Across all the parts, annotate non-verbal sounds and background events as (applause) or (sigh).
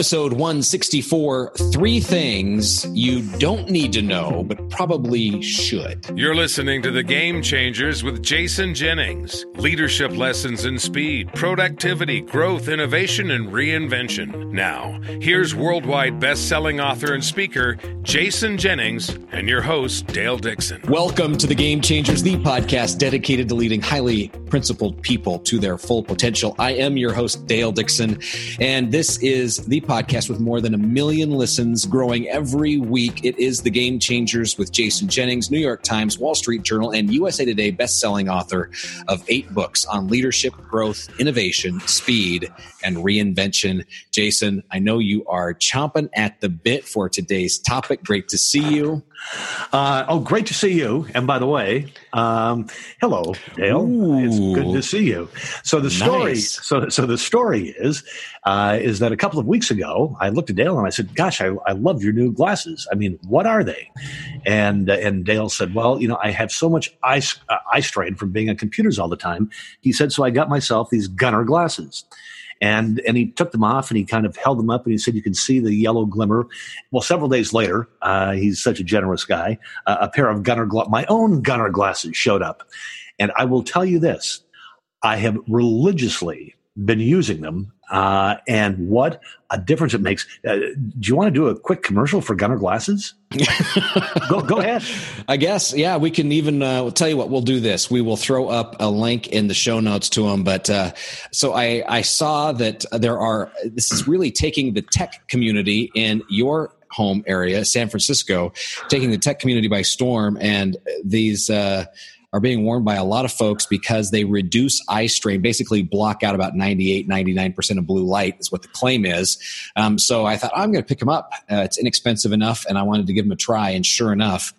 episode 164 Three Things You Don't Need to Know, but Probably Should. You're listening to The Game Changers with Jason Jennings. Leadership lessons in speed, productivity, growth, innovation, and reinvention. Now, here's worldwide best selling author and speaker, Jason Jennings, and your host, Dale Dixon. Welcome to The Game Changers, the podcast dedicated to leading highly principled people to their full potential. I am your host, Dale Dixon, and this is the podcast with more than a million listens growing every week. It is The Game Changers with Jason Jennings, New York Times, Wall Street Journal, and USA Today best-selling author of eight books on leadership, growth, innovation, speed, and reinvention. Jason, I know you are chomping at the bit for today's topic. Great to see you. Uh, oh, great to see you. And by the way, um, hello, Dale. Ooh. It's good to see you. So the story, Nice. so so the story is, uh, is that a couple of weeks ago, I looked at Dale and I said, "Gosh, I, I love your new glasses. I mean, what are they?" And uh, and Dale said, "Well, you know, I have so much eye uh, eye strain from being on computers all the time." He said, "So I got myself these Gunnar glasses." And and he took them off and he kind of held them up and he said, "You can see the yellow glimmer." Well, several days later, uh, he's such a generous guy. Uh, a pair of Gunnar gla- my own Gunnar glasses showed up, and I will tell you this: I have religiously been using them, uh, and what a difference it makes. Uh, do you want to do a quick commercial for Gunnar glasses? (laughs) go go ahead. I guess, yeah, we can even uh, we'll tell you what we'll do. This we will throw up a link in the show notes to them. But uh, so I I saw that there are this is really taking the tech community in your home area, San Francisco, taking the tech community by storm, and these. Uh, are being worn by a lot of folks because they reduce eye strain, basically block out about 98, 99% of blue light is what the claim is. Um, so I thought, I'm going to pick them up. Uh, it's inexpensive enough, and I wanted to give them a try. And sure enough,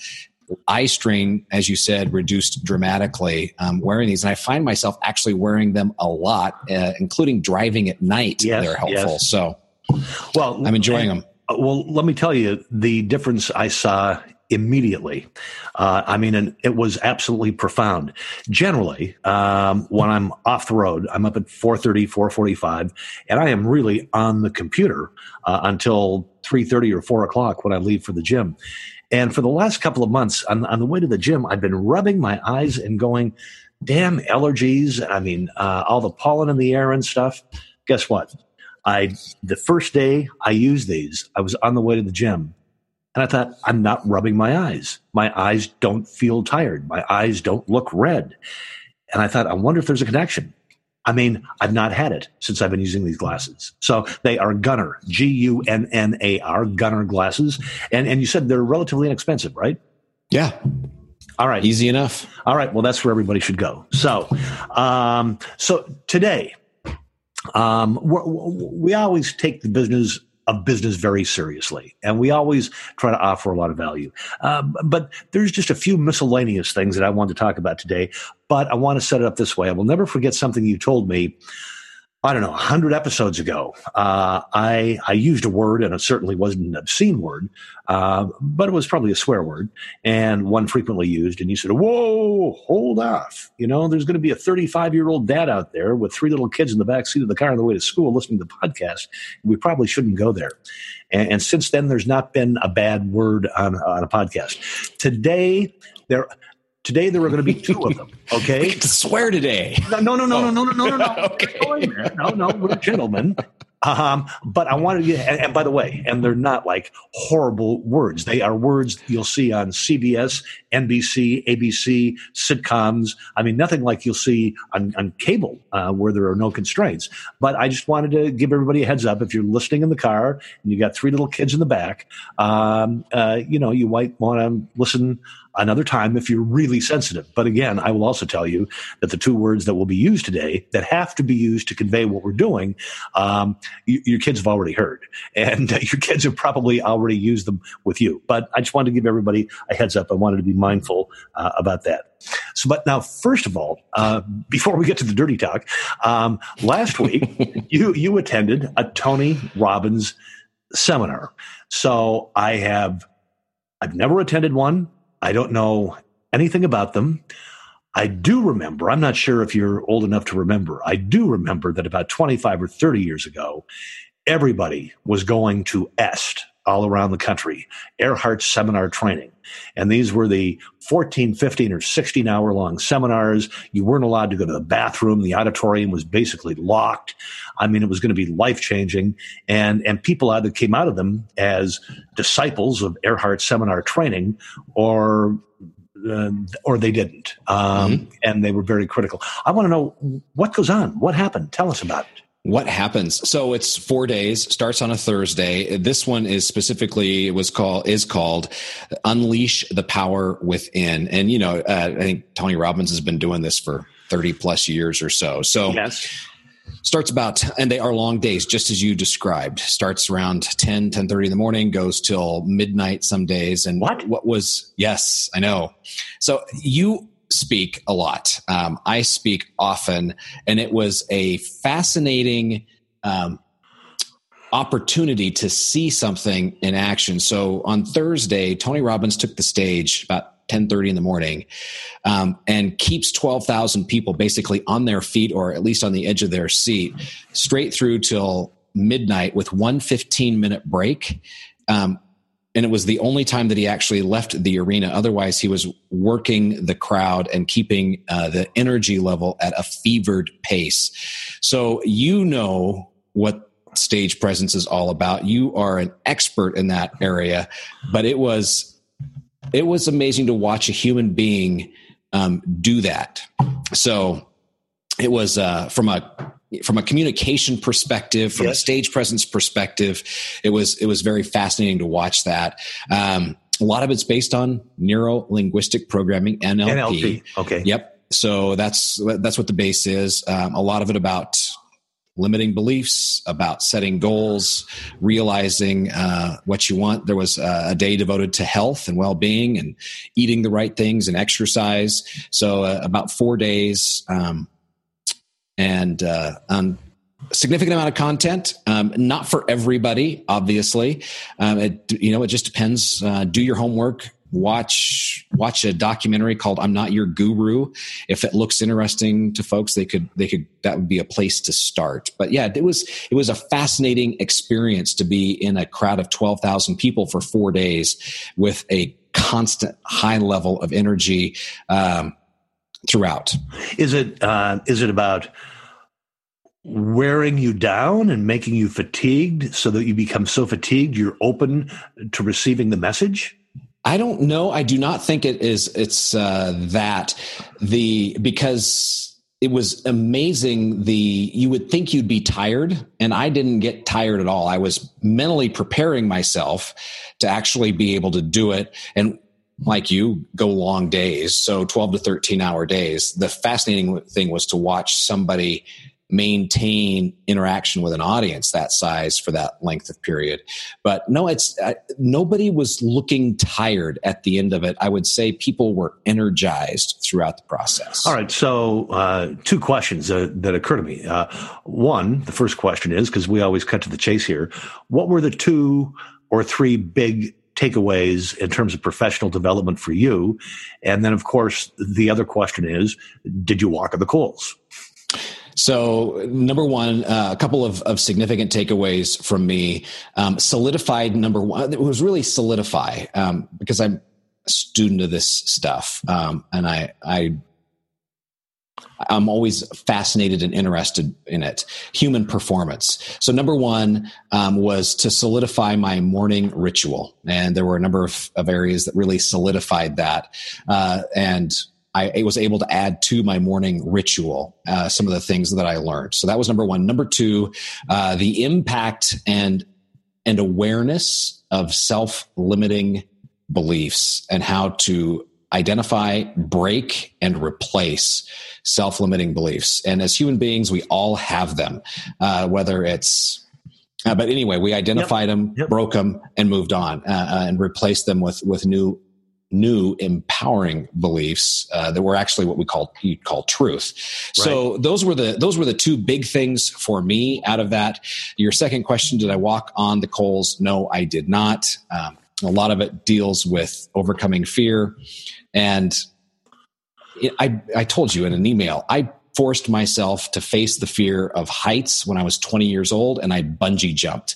eye strain, as you said, reduced dramatically um, wearing these. And I find myself actually wearing them a lot, uh, including driving at night. Yes, They're helpful. yes. So Well, I'm enjoying them. Uh, Well, let me tell you the difference I saw immediately. Uh, I mean, and it was absolutely profound. Generally, um, when I'm off the road, I'm up at 4.30, 4.45, and I am really on the computer uh, until 3.30 or 4 o'clock when I leave for the gym. And for the last couple of months, on, on the way to the gym, I've been rubbing my eyes and going, damn allergies. I mean, uh, all the pollen in the air and stuff. Guess what? I the first day I used these, I was on the way to the gym, and I thought I'm not rubbing my eyes. My eyes don't feel tired. My eyes don't look red. And I thought, I wonder if there's a connection. I mean, I've not had it since I've been using these glasses. So they are Gunnar, G U N N A R, Gunnar glasses. And and you said they're relatively inexpensive, right? Yeah, All right. easy enough. All right. Well, that's where everybody should go. So, um, so today, um, we always take the business of business very seriously, and we always try to offer a lot of value. Um, but there's just a few miscellaneous things that I want to talk about today. But I want to set it up this way. I will never forget something you told me. I don't know, 100 episodes ago, uh, I, I used a word, and it certainly wasn't an obscene word, uh, but it was probably a swear word and one frequently used. And you said, Whoa, hold off. You know, there's going to be a 35 year old dad out there with three little kids in the back seat of the car on the way to school listening to the podcast. We probably shouldn't go there. And, and since then, there's not been a bad word on, on a podcast. Today, there. Today there are going to be two of (laughs) them. Okay, We swear today. no, no, no, no, no, no, no, no, no. (laughs) Okay. We're going there. No, no, we're gentlemen. Um, but I wanted to, and, and by the way, and they're not like horrible words. They are words you'll see on CBS, NBC, ABC, sitcoms. I mean, nothing like you'll see on, on cable uh, where there are no constraints. But I just wanted to give everybody a heads up. If you're listening in the car and you got three little kids in the back, um, uh, you know, you might want to listen another time if you're really sensitive. But again, I will also tell you that the two words that will be used today that have to be used to convey what we're doing, um, you, your kids have already heard, and uh, (laughs) your kids have probably already used them with you. But I just wanted to give everybody a heads up. I wanted to be mindful uh, about that. So, but now, first of all, uh, before we get to the dirty talk, um, last week (laughs) you you attended a Tony Robbins seminar. So I have I've never attended one. I don't know anything about them. I do remember, I'm not sure if you're old enough to remember, I do remember that about 25 or 30 years ago, everybody was going to EST all around the country, Erhard Seminar Training. And these were the 14, 15, or 16 hour long seminars. You weren't allowed to go to the bathroom. The auditorium was basically locked. I mean, it was going to be life changing. And, and people either came out of them as disciples of Erhard Seminar Training or uh, or they didn't. Um, mm-hmm. And they were very critical. I want to know what goes on. What happened? Tell us about it. What happens? So it's four days. Starts on a Thursday. This one is specifically was called is called "Unleash the Power Within." And you know, uh, I think Tony Robbins has been doing this for thirty plus years or so. So yes starts about and they are long days just as you described. Starts around 10 10 30 in the morning goes till midnight some days. And what? what was yes i know. So you speak a lot. Um, i speak often and it was a fascinating um, opportunity to see something in action. So on thursday tony robbins took the stage about 10:30 in the morning, um, and keeps 12,000 people basically on their feet or at least on the edge of their seat straight through till midnight with one 15 minute break. Um, and it was the only time that he actually left the arena. Otherwise, he was working the crowd and keeping uh, the energy level at a fevered pace. So you know what stage presence is all about. You are an expert in that area, but it was it was amazing to watch a human being um, do that. So it was uh, from a from a communication perspective, from yes. a stage presence perspective, it was it was very fascinating to watch that. Um, a lot of it's based on neuro linguistic programming, NLP. NLP. Okay. Yep. So that's that's what the base is. Um, a lot of it about limiting beliefs, about setting goals, realizing uh, what you want. There was a day devoted to health and well being and eating the right things and exercise. So, uh, about four days. Um, and uh, um, significant amount of content um, not for everybody obviously um, it, you know it just depends uh, do your homework watch watch a documentary called I'm Not Your Guru. If it looks interesting to folks, they could they could that would be a place to start. But yeah, it was it was a fascinating experience to be in a crowd of 12,000 people for 4 days with a constant high level of energy um, throughout. Is it uh, is it about wearing you down and making you fatigued so that you become so fatigued you're open to receiving the message? I don't know. I do not think it is. It's uh, that the because it was amazing. The you would think you'd be tired, and I didn't get tired at all. I was mentally preparing myself to actually be able to do it, and like you, go long days. So twelve to thirteen hour days. The fascinating thing was to watch somebody maintain interaction with an audience that size for that length of period. But no, it's nobody was looking tired at the end of it. I would say people were energized throughout the process. All right. So, uh, two questions uh, that occur to me. Uh, one, the first question is because we always cut to the chase here. What were the two or three big takeaways in terms of professional development for you? And then, of course, the other question is, did you walk on the coals? So, number one, uh, a couple of, of significant takeaways from me. Um, solidified number one, it was really solidify um, because I'm a student of this stuff, um, and I, I, I'm always fascinated and interested in it. Human performance. So, number one um, was to solidify my morning ritual, and there were a number of, of areas that really solidified that. Uh, and I was able to add to my morning ritual uh, some of the things that I learned. So that was number one. Number two, uh, the impact and and awareness of self limiting beliefs and how to identify, break, and replace self limiting beliefs. And as human beings, we all have them, uh, whether it's uh, but anyway, we identified yep. them, yep. broke them, and moved on, uh, uh, and replaced them with with new new empowering beliefs uh, that were actually what we call you call truth. Right. So those were the those were the two big things for me out of that. Your second question: Did I walk on the coals? No, I did not. Um, a lot of it deals with overcoming fear, and it, I I told you in an email I forced myself to face the fear of heights when I was 20 years old and I bungee jumped.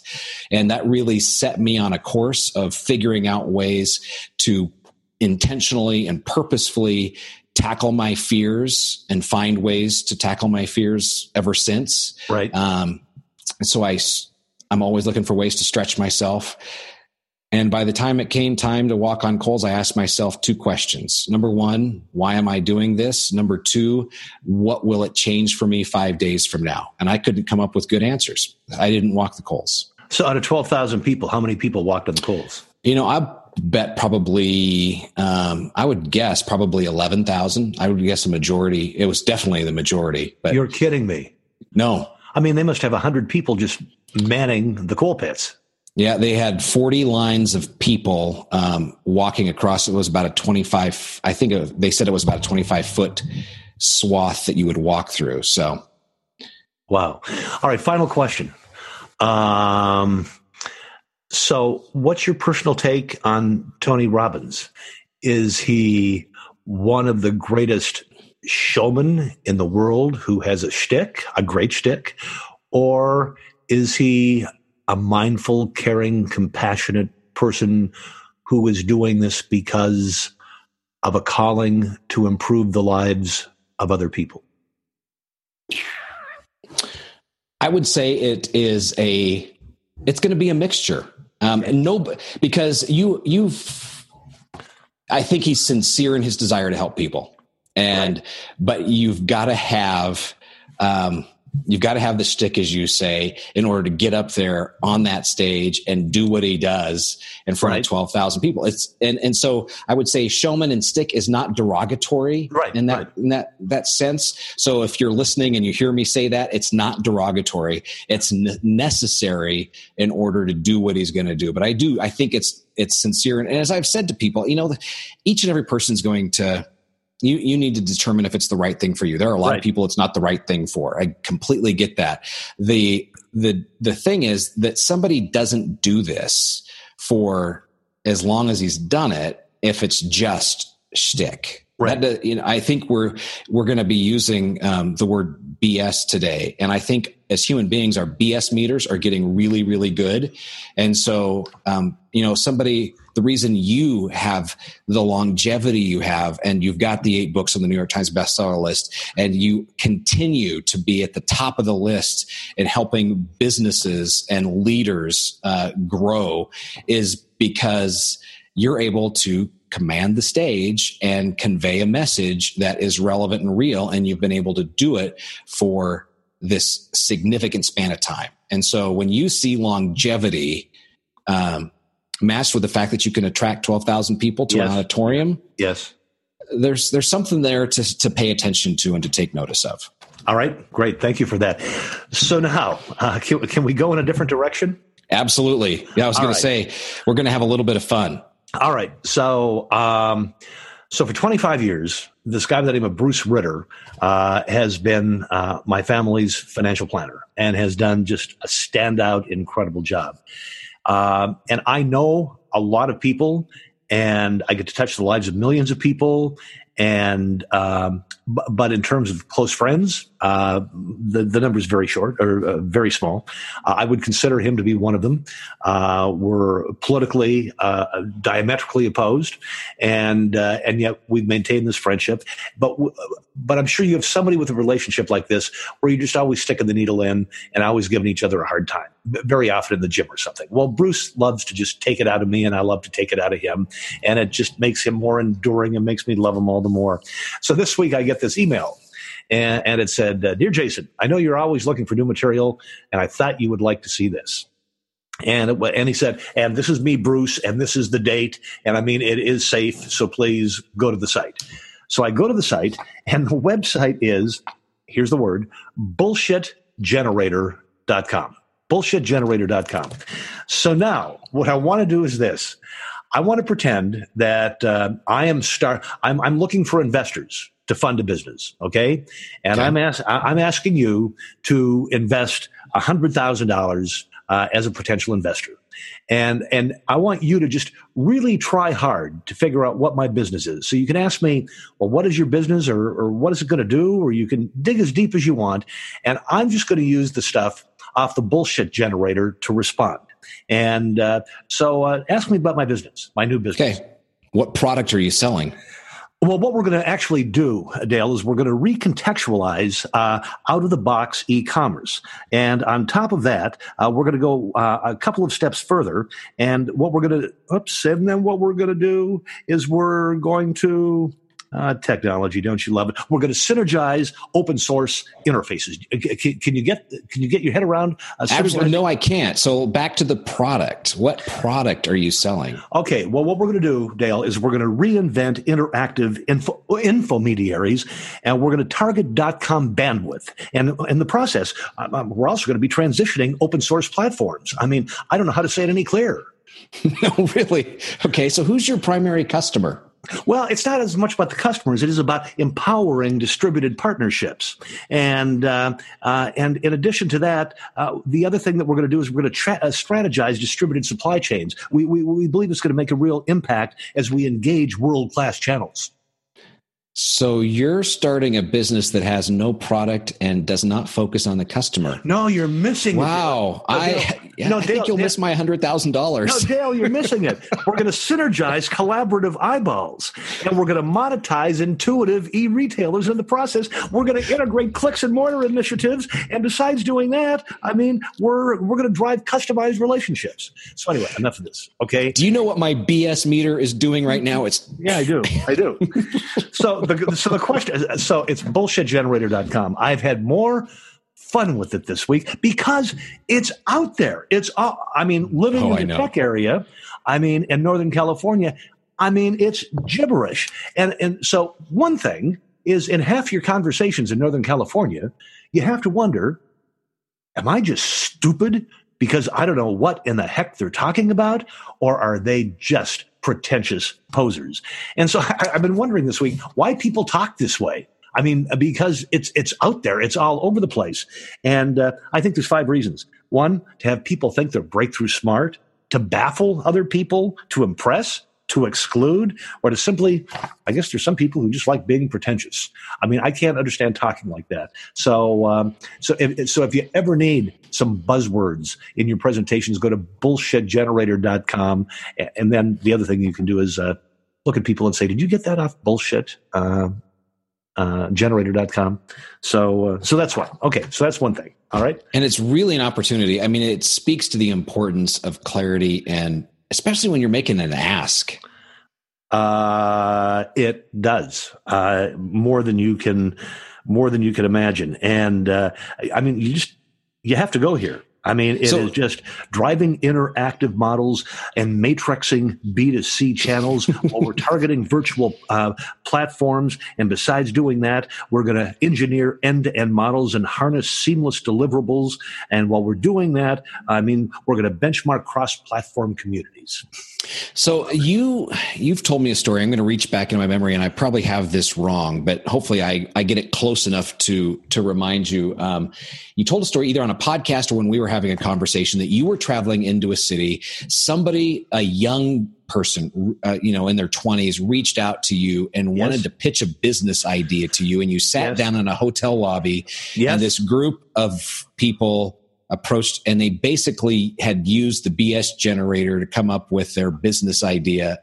And that really set me on a course of figuring out ways to intentionally and purposefully tackle my fears and find ways to tackle my fears ever since. Right. Um, so I, I'm always looking for ways to stretch myself. And by the time it came time to walk on coals, I asked myself two questions. Number one, why am I doing this? Number two, what will it change for me five days from now? And I couldn't come up with good answers. I didn't walk the coals. So out of 12,000 people, how many people walked on the coals? You know, I bet probably, um, I would guess probably 11,000. I would guess a majority. It was definitely the majority. But You're kidding me. No. I mean, they must have 100 people just manning the coal pits. Yeah, they had 40 lines of people um, walking across. It was about a 25, I think it, they said it was about a 25 foot swath that you would walk through. So, wow. All right, final question. Um, so, what's your personal take on Tony Robbins? Is he one of the greatest showmen in the world who has a shtick, a great shtick, or is he a mindful, caring, compassionate person who is doing this because of a calling to improve the lives of other people? I would say it is a it's going to be a mixture. Um, and no, because you you've I think he's sincere in his desire to help people, and right. but you've got to have um, you've got to have the stick, as you say, in order to get up there on that stage and do what he does in front right. of 12,000 people. It's, and, and so I would say showman and stick is not derogatory right, in that, right. in that, that sense. So if you're listening and you hear me say that, it's not derogatory. It's n- necessary in order to do what he's going to do. But I do, I think it's, it's sincere. And as I've said to people, you know, each and every person's going to, you you need to determine if it's the right thing for you. There are a lot right. of people it's not the right thing for. I completely get that. The the the thing is that somebody doesn't do this for as long as he's done it if it's just shtick. Right. You know, I think we're we're going to be using um, the word BS today, and I think as human beings, our BS meters are getting really, really good. And so, um, you know, somebody the reason you have the longevity you have, and you've got the eight books on the New York Times bestseller list, and you continue to be at the top of the list in helping businesses and leaders uh, grow, is because you're able to command the stage and convey a message that is relevant and real. And you've been able to do it for this significant span of time. And so when you see longevity um, matched with the fact that you can attract 12,000 people to yes. an auditorium, yes, there's there's something there to to pay attention to and to take notice of. All right, great. Thank you for that. So now, uh, can, can we go in a different direction? Absolutely. Yeah, I was going right. to say we're going to have a little bit of fun. All right. So, um, so for 25 years, this guy by the name of Bruce Ritter uh, has been uh, my family's financial planner and has done just a standout, incredible job. Um, and I know a lot of people, and I get to touch the lives of millions of people. And um, but in terms of close friends, uh, the the number is very short or uh, very small. Uh, I would consider him to be one of them. Uh, we're politically uh, diametrically opposed, and and yet we've maintained this friendship. But but I'm sure you have somebody with a relationship like this where you're just always sticking the needle in and always giving each other a hard time. Very often in the gym or something. Well, Bruce loves to just take it out of me, and I love to take it out of him, and it just makes him more enduring and makes me love him all the more. So this week I get this email and, and it said, uh, Dear Jason, I know you're always looking for new material, and I thought you would like to see this. And it, and he said, and this is me, Bruce, and this is the date, and I mean it is safe, so please go to the site. So I go to the site, and the website is here's the word bullshitgenerator.com. Bullshitgenerator.com. So now, what I want to do is this. I want to pretend that uh, I am star. I'm, I'm looking for investors to fund a business. Okay. And okay. I'm, as- I'm asking you to invest $100,000 uh, as a potential investor. And, and I want you to just really try hard to figure out what my business is. So you can ask me, well, what is your business or, or what is it going to do? Or you can dig as deep as you want. And I'm just going to use the stuff off the bullshit generator to respond. And uh, so uh, ask me about my business, my new business. Okay. What product are you selling? Well, what we're going to actually do, Dale, is we're going to recontextualize uh, out of the box e commerce. And on top of that, uh, we're going to go uh, a couple of steps further. And what we're going to, oops, and then what we're going to do is we're going to, uh, technology, don't you love it? We're going to synergize open source interfaces. Can, can you get can you get your head around? Uh, Absolutely, no, I can't. So back to the product. What product are you selling? Okay, well, what we're going to do, Dale, is we're going to reinvent interactive info, infomediaries, and we're going to target dot .com bandwidth. And in the process, um, we're also going to be transitioning open source platforms. I mean, I don't know how to say it any clearer. (laughs) no, really. Okay, so who's your primary customer? Well, it's not as much about the customers; it is about empowering distributed partnerships. And uh, uh, and in addition to that, uh, the other thing that we're going to do is we're going to tra- uh, strategize distributed supply chains. We, we we believe it's going to make a real impact as we engage world class channels. So you're starting a business that has no product and does not focus on the customer. No, you're missing. Wow, no, I, (laughs) no, I Dale, think you'll Dale, miss my hundred thousand dollars. No, Dale, you're missing it. (laughs) We're going to synergize collaborative eyeballs, and we're going to monetize intuitive e-retailers in the process. We're going to integrate clicks and mortar initiatives, and besides doing that, I mean, we're we're going to drive customized relationships. So anyway, enough of this. Okay. Do you know what my BS meter is doing right now? It's yeah, I do. I do. (laughs) so the, so the question, so it's bullshitgenerator.com. I've had more fun with it this week because it's out there. It's, uh, I mean, living oh, in the tech area, I mean, in Northern California, I mean, it's gibberish. And, and so one thing is in half your conversations in Northern California, you have to wonder, am I just stupid because I don't know what in the heck they're talking about? Or are they just pretentious posers. And so (laughs) I, have been wondering this week why people talk this way. I mean, because it's it's out there, it's all over the place, and uh, I think there's five reasons. One, to have people think they're breakthrough smart, to baffle other people, to impress, to exclude or to simply i guess there's some people who just like being pretentious. I mean i can't understand talking like that. So um, so if, so if you ever need some buzzwords in your presentations go to bullshitgenerator.com and then the other thing you can do is uh, look at people and say did you get that off bullshit uh, uh, generator.com so uh, so that's one. Okay so that's one thing. All right? And it's really an opportunity. I mean it speaks to the importance of clarity and especially when you're making an ask. Uh, it does uh, more than you can more than you can imagine, and uh, I mean, you just you have to go here. I mean, it so, is just driving interactive models and matrixing B2C channels (laughs) while we're targeting virtual uh, platforms. And besides doing that, we're going to engineer end to end models and harness seamless deliverables. And while we're doing that, I mean, we're going to benchmark cross platform communities. So you you've told me a story. I'm going to reach back into my memory, and I probably have this wrong, but hopefully I, I get it close enough to to remind you. Um, you told a story either on a podcast or when we were having a conversation that you were traveling into a city. Somebody, a young person, uh, you know, in their 20s, reached out to you and yes. wanted to pitch a business idea to you, and you sat yes. down in a hotel lobby, yes. and this group of people approached and they basically had used the BS generator to come up with their business idea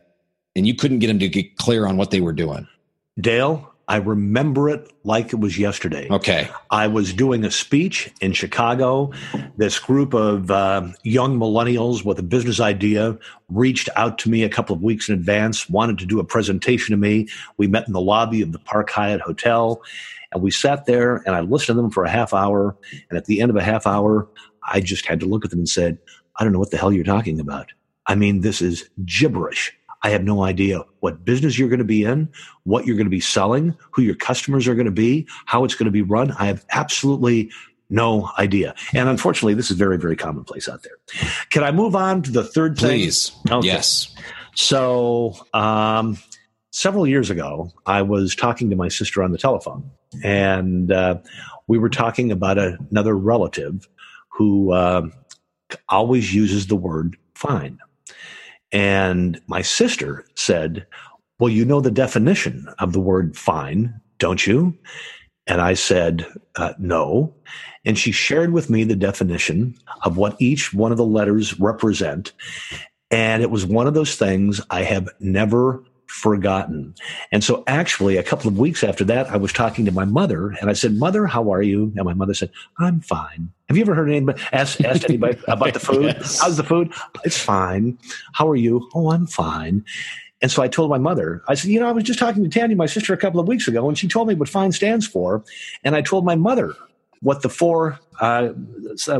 and you couldn't get them to get clear on what they were doing. Dale, I remember it like it was yesterday. Okay. I was doing a speech in Chicago. This group of uh, young millennials with a business idea reached out to me a couple of weeks in advance, wanted to do a presentation to me. We met in the lobby of the Park Hyatt Hotel and we sat there and I listened to them for a half hour. And at the end of a half hour, I just had to look at them and said, I don't know what the hell you're talking about. I mean, this is gibberish. I have no idea what business you're going to be in, what you're going to be selling, who your customers are going to be, how it's going to be run. I have absolutely no idea. And unfortunately, this is very, very commonplace out there. Can I move on to the third thing? Please. Okay. Yes. So, um, several years ago, I was talking to my sister on the telephone, and uh, we were talking about a, another relative who uh, always uses the word fine. And my sister said, Well, you know the definition of the word fine, don't you? And I said, uh, No. And she shared with me the definition of what each one of the letters represent. And it was one of those things I have never forgotten. And so actually a couple of weeks after that, I was talking to my mother and I said, mother, how are you? And my mother said, I'm fine. Have you ever heard anybody ask, asked anybody (laughs) about the food? yes. How's the food? It's fine. How are you? Oh, I'm fine. And so I told my mother, I said, you know, I was just talking to Tanya, my sister, a couple of weeks ago, and she told me what fine stands for. And I told my mother what the four uh,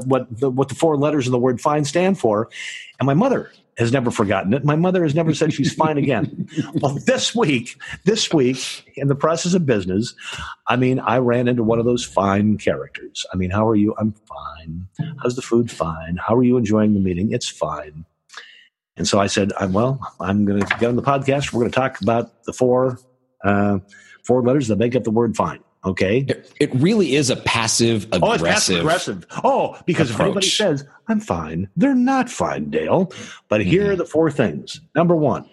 what the what the four letters of the word fine stand for. And my mother has never forgotten it. My mother has never said she's fine again. (laughs) well, this week, this week, in the process of business, I mean, I ran into one of those fine characters. I mean, how are you? I'm fine. How's the food? Fine. How are you enjoying the meeting? It's fine. And so I said, I'm, well, I'm going to get on the podcast. We're going to talk about the four, uh, four letters that make up the word fine. Okay. It, really is a passive aggressive. Oh, it's passive aggressive. Oh, because approach. if anybody says, I'm fine, they're not fine, Dale. But here mm-hmm. are the four things. Number one,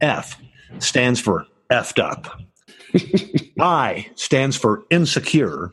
F stands for effed up. (laughs) I stands for insecure.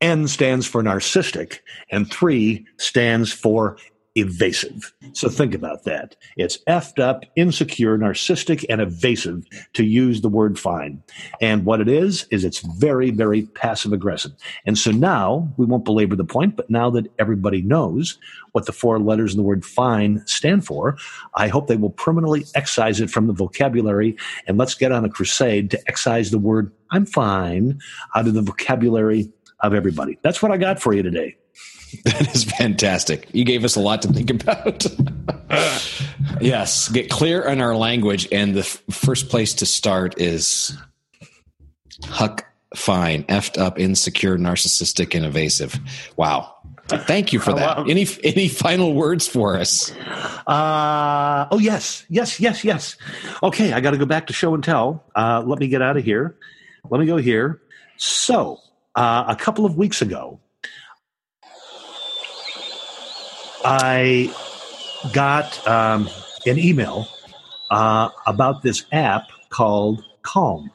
N stands for narcissistic. And three stands for evasive. So think about that. It's effed up, insecure, narcissistic, and evasive to use the word fine. And what it is, is it's very, very passive aggressive. And so now we won't belabor the point, but now that everybody knows what the four letters in the word fine stand for, I hope they will permanently excise it from the vocabulary. And let's get on a crusade to excise the word I'm fine out of the vocabulary of everybody. That's what I got for you today. (laughs) That is fantastic. You gave us a lot to think about. (laughs) yes, get clear on our language, and the f- first place to start is Huck Fine, effed up, insecure, narcissistic, and evasive. Wow. Thank you for (laughs) that. Any any final words for us? Uh, oh yes, yes, yes, yes. Okay, I got to go back to show and tell. Uh, let me get out of here. Let me go here. So, uh, a couple of weeks ago, I got um, an email uh, about this app called Calm,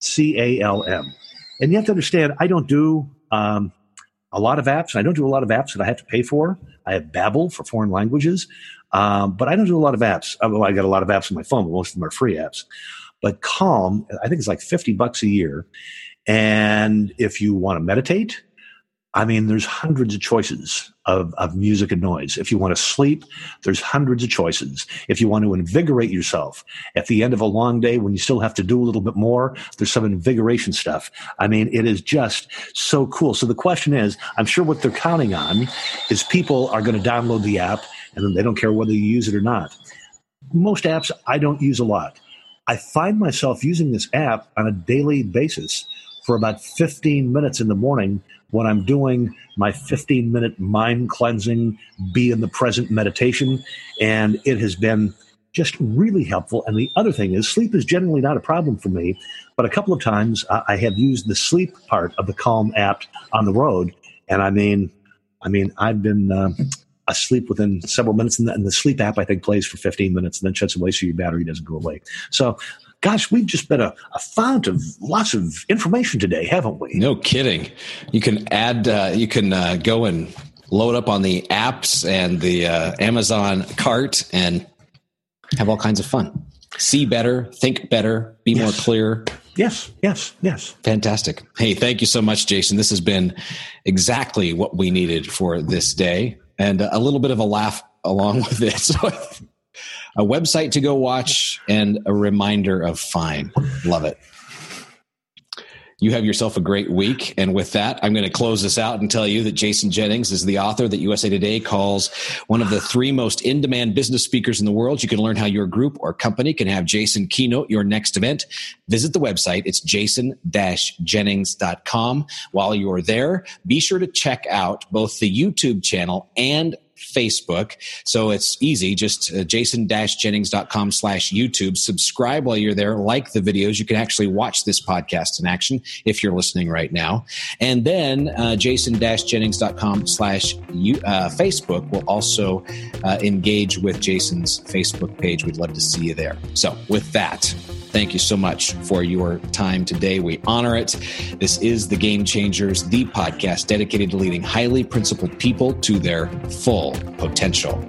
C A L M. And you have to understand, I don't do um, a lot of apps. I don't do a lot of apps that I have to pay for. I have Babbel for foreign languages, um, but I don't do a lot of apps. Uh, well, I got a lot of apps on my phone, but most of them are free apps. But Calm, I think it's like 50 bucks a year. And if you want to meditate, I mean, there's hundreds of choices of, of music and noise. If you want to sleep, there's hundreds of choices. If you want to invigorate yourself at the end of a long day when you still have to do a little bit more, there's some invigoration stuff. I mean, it is just so cool. So the question is, I'm sure what they're counting on is people are going to download the app and then they don't care whether you use it or not. Most apps I don't use a lot. I find myself using this app on a daily basis for about 15 minutes in the morning when I'm doing my 15 minute mind cleansing, be in the present meditation. And it has been just really helpful. And the other thing is, sleep is generally not a problem for me, but a couple of times I have used the sleep part of the Calm app on the road. And I mean, I mean, I've been uh, asleep within several minutes, and the, and the, sleep app I think plays for 15 minutes and then shuts away so your battery doesn't go away. So gosh, we've just been a, a fount of lots of information today, haven't we? No kidding. You can add, uh, you can uh, go and load up on the apps and the uh, Amazon cart and have all kinds of fun. See better, think better, be yes. more clear. Yes, yes, yes. Fantastic. Hey, thank you so much, Jason. This has been exactly what we needed for this day and a little bit of a laugh along (laughs) with it. So a website to go watch, and a reminder of fine. Love it. You have yourself a great week. And with that, I'm going to close this out and tell you that Jason Jennings is the author that USA Today calls one of the three most in demand business speakers in the world. You can learn how your group or company can have Jason keynote your next event. Visit the website. It's jason jennings.com. While you're there, be sure to check out both the YouTube channel and Facebook. So it's easy. Just uh, jason-jennings.com slash YouTube. Subscribe while you're there. Like the videos. You can actually watch this podcast in action if you're listening right now. And then uh, jason-jennings.com slash uh, Facebook will also uh, engage with Jason's Facebook page. We'd love to see you there. So with that, thank you so much for your time today. We honor it. This is The Game Changers, the podcast dedicated to leading highly principled people to their full potential.